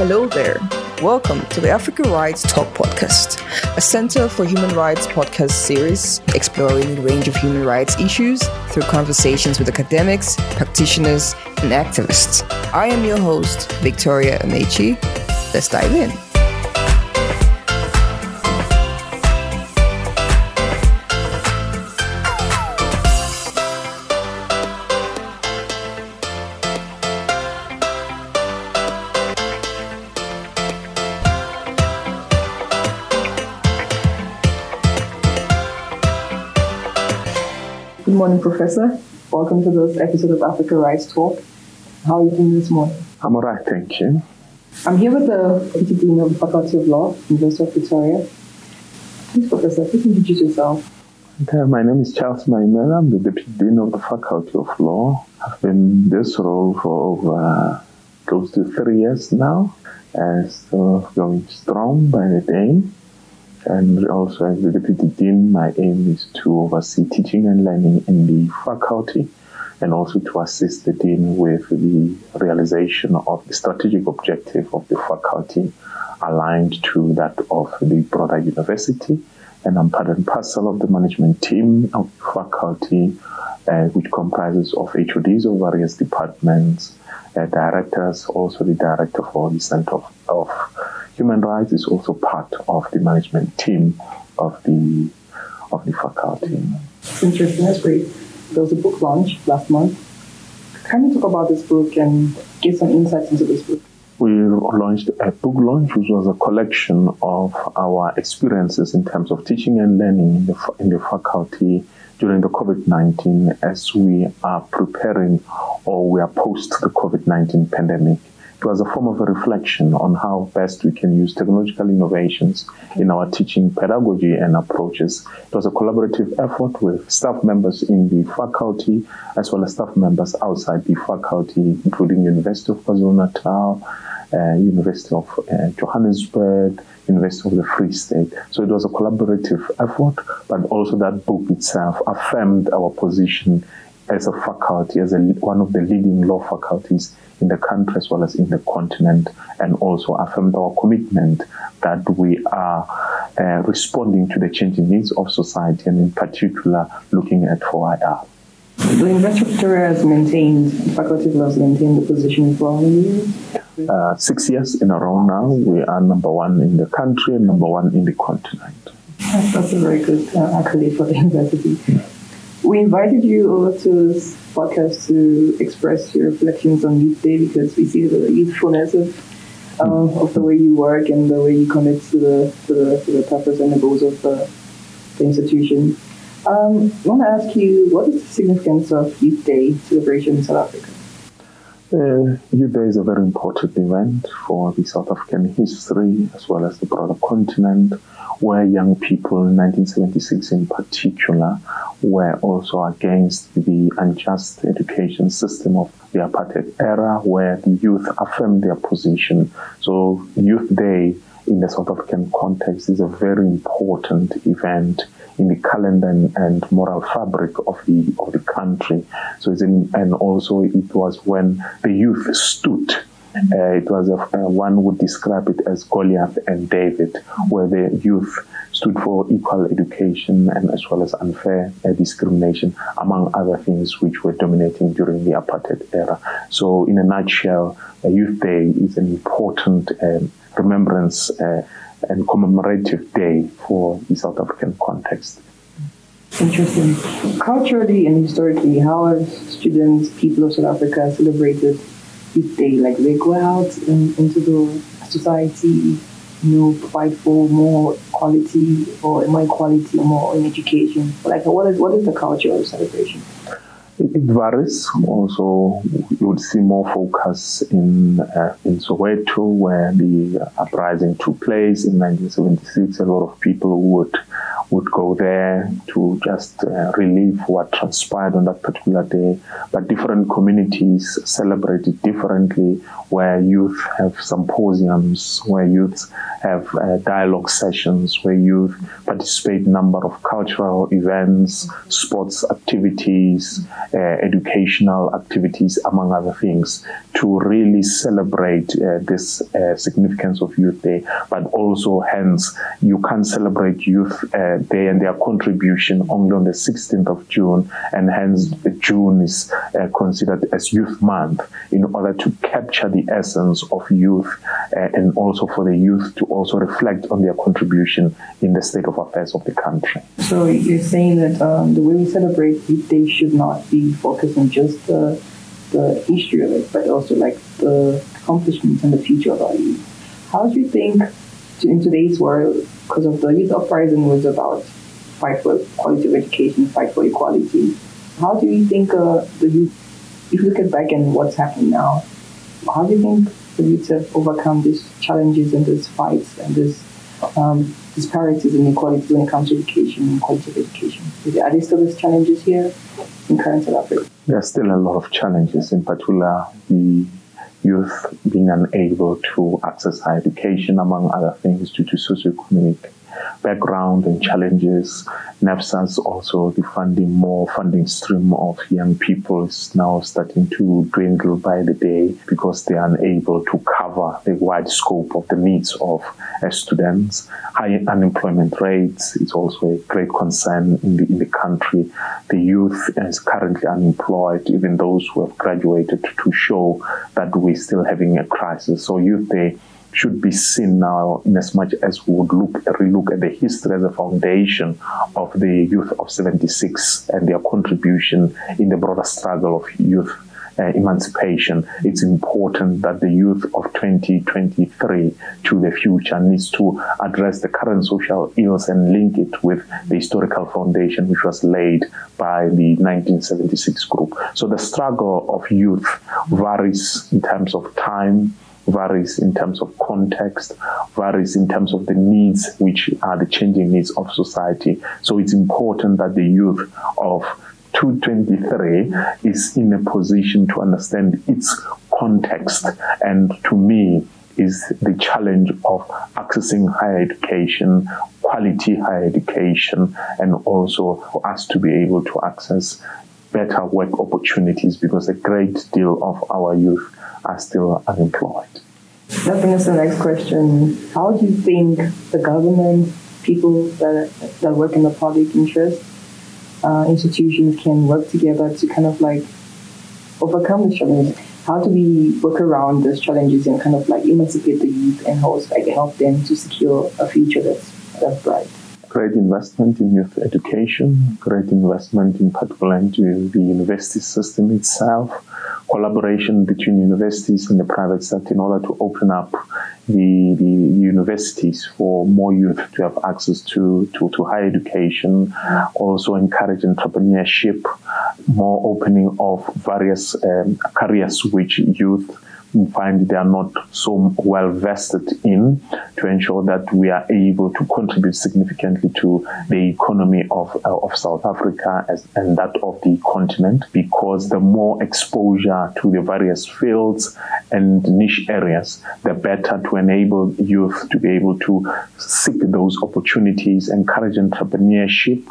Hello there. Welcome to the Africa Rights Talk podcast, a Center for Human Rights podcast series exploring a range of human rights issues through conversations with academics, practitioners, and activists. I am your host, Victoria Amechi. Let's dive in. Morning, Professor. Welcome to this episode of Africa Rights Talk. How are you doing this morning? I'm all right, thank you. I'm here with the Deputy Dean of the Faculty of Law, University of Pretoria. Please, Professor, please introduce yourself. Okay, my name is Charles Maimela. I'm the Deputy Dean of the Faculty of Law. I've been in this role for over close to three years now, and still going strong by the day. And also, as the Deputy Dean, my aim is to oversee teaching and learning in the faculty and also to assist the Dean with the realization of the strategic objective of the faculty aligned to that of the broader university. And I'm part and parcel of the management team of the faculty, uh, which comprises of HODs of various departments, uh, directors, also the director for the Center of, of Human Rights is also part of the management team of the of the faculty. Interesting, that's great. There was a book launch last month. Can you talk about this book and give some insights into this book? We launched a book launch, which was a collection of our experiences in terms of teaching and learning in the, in the faculty during the COVID 19 as we are preparing or we are post the COVID 19 pandemic. It was a form of a reflection on how best we can use technological innovations in our teaching pedagogy and approaches. It was a collaborative effort with staff members in the faculty as well as staff members outside the faculty, including University of KwaZulu-Natal, uh, University of uh, Johannesburg, University of the Free State. So it was a collaborative effort, but also that book itself affirmed our position as a faculty, as a, one of the leading law faculties in the country as well as in the continent, and also affirmed our commitment that we are uh, responding to the changing needs of society and, in particular, looking at 4IR. The University of Pretoria has maintained, the Faculty of Law has maintained the position for how many years? Uh, six years in a row now, we are number one in the country and number one in the continent. That's a very good uh, accolade for the university. We invited you over to this podcast to express your reflections on Youth Day because we see the youthfulness of, uh, of the way you work and the way you commit to the, to the, to the purpose and the goals of the, the institution. Um, I want to ask you, what is the significance of Youth Day celebration in South Africa? Uh, Youth Day is a very important event for the South African history as well as the broader continent, where young people in 1976 in particular were also against the unjust education system of the apartheid era, where the youth affirmed their position. So, Youth Day in the South African context is a very important event in the calendar and, and, moral fabric of the of the country. So in, and also it was when the youth stood. Uh, it was a, uh, one would describe it as Goliath and David, where the youth stood for equal education and as well as unfair uh, discrimination, among other things which were dominating during the apartheid era. So, in a nutshell, Youth Day is an important um, remembrance uh, and commemorative day for the South African context. Interesting. Culturally and historically, how have students, people of South Africa celebrated Youth Day? Like they go out in, into the society, you know, provide for more quality or more equality or more in education. Like what is what is the culture of celebration? It varies. Also, you would see more focus in uh, in Soweto, where the uprising took place in 1976. A lot of people would would go there to just uh, relive what transpired on that particular day. But different communities celebrate it differently, where youth have symposiums, where youth have uh, dialogue sessions, where youth participate in a number of cultural events, sports activities, uh, educational activities, among other things, to really celebrate uh, this uh, significance of Youth Day, but also, hence, you can't celebrate Youth uh, Day and their contribution only on the 16th of June, and hence June is uh, considered as Youth Month in order to capture the essence of youth and also for the youth to also reflect on their contribution in the state of affairs of the country. So you're saying that um, the way we celebrate Youth Day should not be focused on just the, the history of it, but also like the accomplishments and the future of our youth. How do you think in today's world, because of the youth uprising was about fight for quality of education, fight for equality. How do you think uh, the youth, if you look at back and what's happening now, how do you think the youth have overcome these challenges and these fights and these um, disparities and inequalities when it comes to education and quality of education? Are there still these challenges here in current South Africa? There are still a lot of challenges, in particular the youth being unable to access higher education, among other things, due to socioeconomic background and challenges. NSFAS also the funding, more funding stream of young people is now starting to dwindle by the day because they are unable to cover the wide scope of the needs of uh, students. High unemployment rates is also a great concern in the, in the country. The youth is currently unemployed, even those who have graduated to show that we're still having a crisis. So youth, they should be seen now in as much as we would look relook at the history as a foundation of the youth of 76 and their contribution in the broader struggle of youth uh, emancipation. It's important that the youth of 2023 to the future needs to address the current social ills and link it with the historical foundation which was laid by the 1976 group. So the struggle of youth varies in terms of time, varies in terms of context, varies in terms of the needs, which are the changing needs of society. So it's important that the youth of 223 is in a position to understand its context. And to me, is the challenge of accessing higher education, quality higher education, and also for us to be able to access better work opportunities because a great deal of our youth are still unemployed. That brings us to the next question. How do you think the government, people that, that work in the public interest, uh, institutions can work together to kind of like overcome the challenges? How do we work around those challenges and kind of like emancipate the youth and also like help them to secure a future that's, that's bright? Great investment in youth education, great investment in particular into the university system itself, collaboration between universities and the private sector in order to open up the, the universities for more youth to have access to, to, to higher education, also encourage entrepreneurship, more opening of various um, careers which youth find they are not so well vested in to ensure that we are able to contribute significantly to the economy of, uh, of South Africa as, and that of the continent because the more exposure to the various fields and niche areas, the better to enable youth to be able to seek those opportunities, encourage entrepreneurship,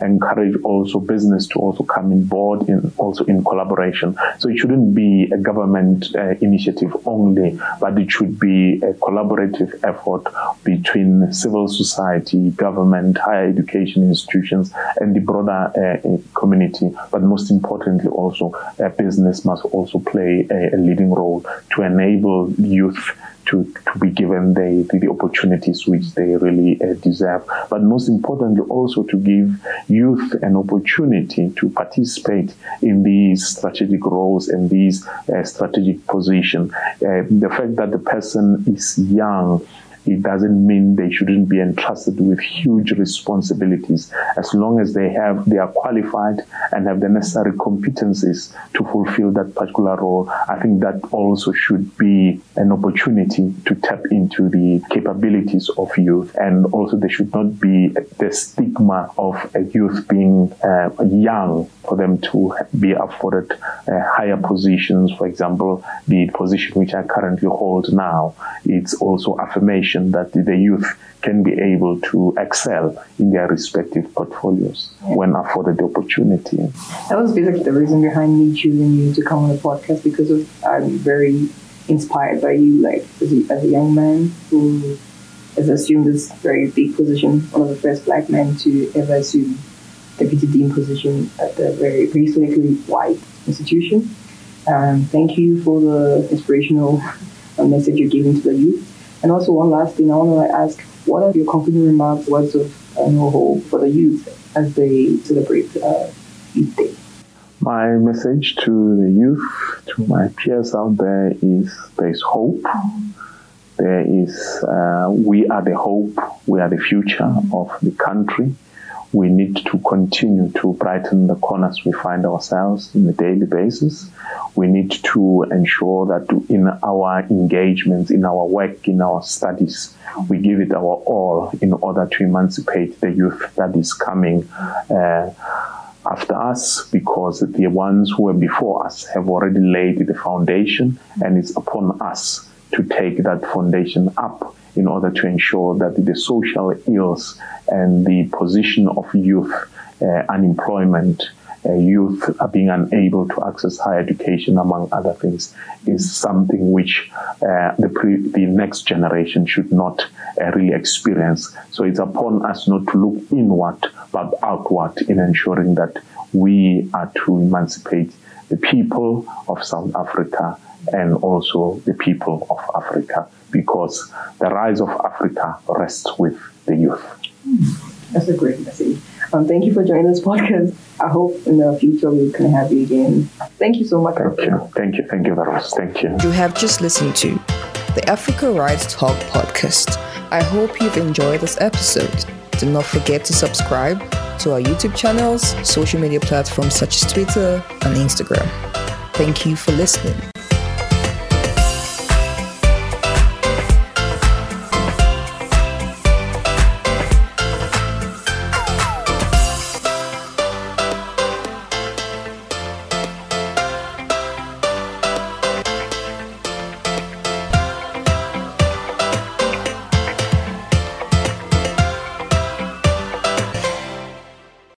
encourage also business to also come in board in also in collaboration. So it shouldn't be a government uh, initiative only, but it should be a collaborative effort between civil society, government, higher education institutions, and the broader uh, community. But most importantly, also uh, business must also play a, a leading role to enable youth to, to be given the, the, the opportunities which they really uh, deserve. But most importantly, also to give youth an opportunity to participate in these strategic roles and these uh, strategic positions. Uh, the fact that the person is young it doesn't mean they shouldn't be entrusted with huge responsibilities as long as they have they are qualified and have the necessary competencies to fulfill that particular role. I think that also should be an opportunity to tap into the capabilities of youth. And also there should not be the stigma of a youth being uh, young for them to be afforded uh, higher positions. For example the position which i currently hold now it's also affirmation that the youth can be able to excel in their respective portfolios yeah. when afforded the opportunity. That was basically the reason behind me choosing you to come on the podcast because of, I'm very inspired by you, like as a, as a young man who has assumed this very big position, one of the first black men to ever assume deputy dean position at a very historically white institution. Um, thank you for the inspirational message you're giving to the youth. And also, one last thing I want to ask: What are your concluding remarks, words of uh, hope for the youth as they celebrate uh, Youth Day? My message to the youth, to my peers out there, is there is hope. There is, uh, we are the hope, we are the future of the country we need to continue to brighten the corners we find ourselves on a daily basis. We need to ensure that in our engagements, in our work, in our studies, we give it our all in order to emancipate the youth that is coming. Uh, after us because the ones who were before us have already laid the foundation and it's upon us to take that foundation up in order to ensure that the social ills and the position of youth, uh, unemployment, uh, youth being unable to access higher education, among other things, is something which uh, the, pre- the next generation should not uh, really experience. So it's upon us not to look inward but outward in ensuring that we are to emancipate the people of South Africa and also the people of Africa because the rise of Africa rests with the youth. That's a great message. Um, thank you for joining this podcast. I hope in the future we can have you again. Thank you so much. Thank you. Thank you. Thank you very much. Thank you. You have just listened to the Africa Rights Talk podcast. I hope you've enjoyed this episode. Do not forget to subscribe to our YouTube channels, social media platforms such as Twitter and Instagram. Thank you for listening.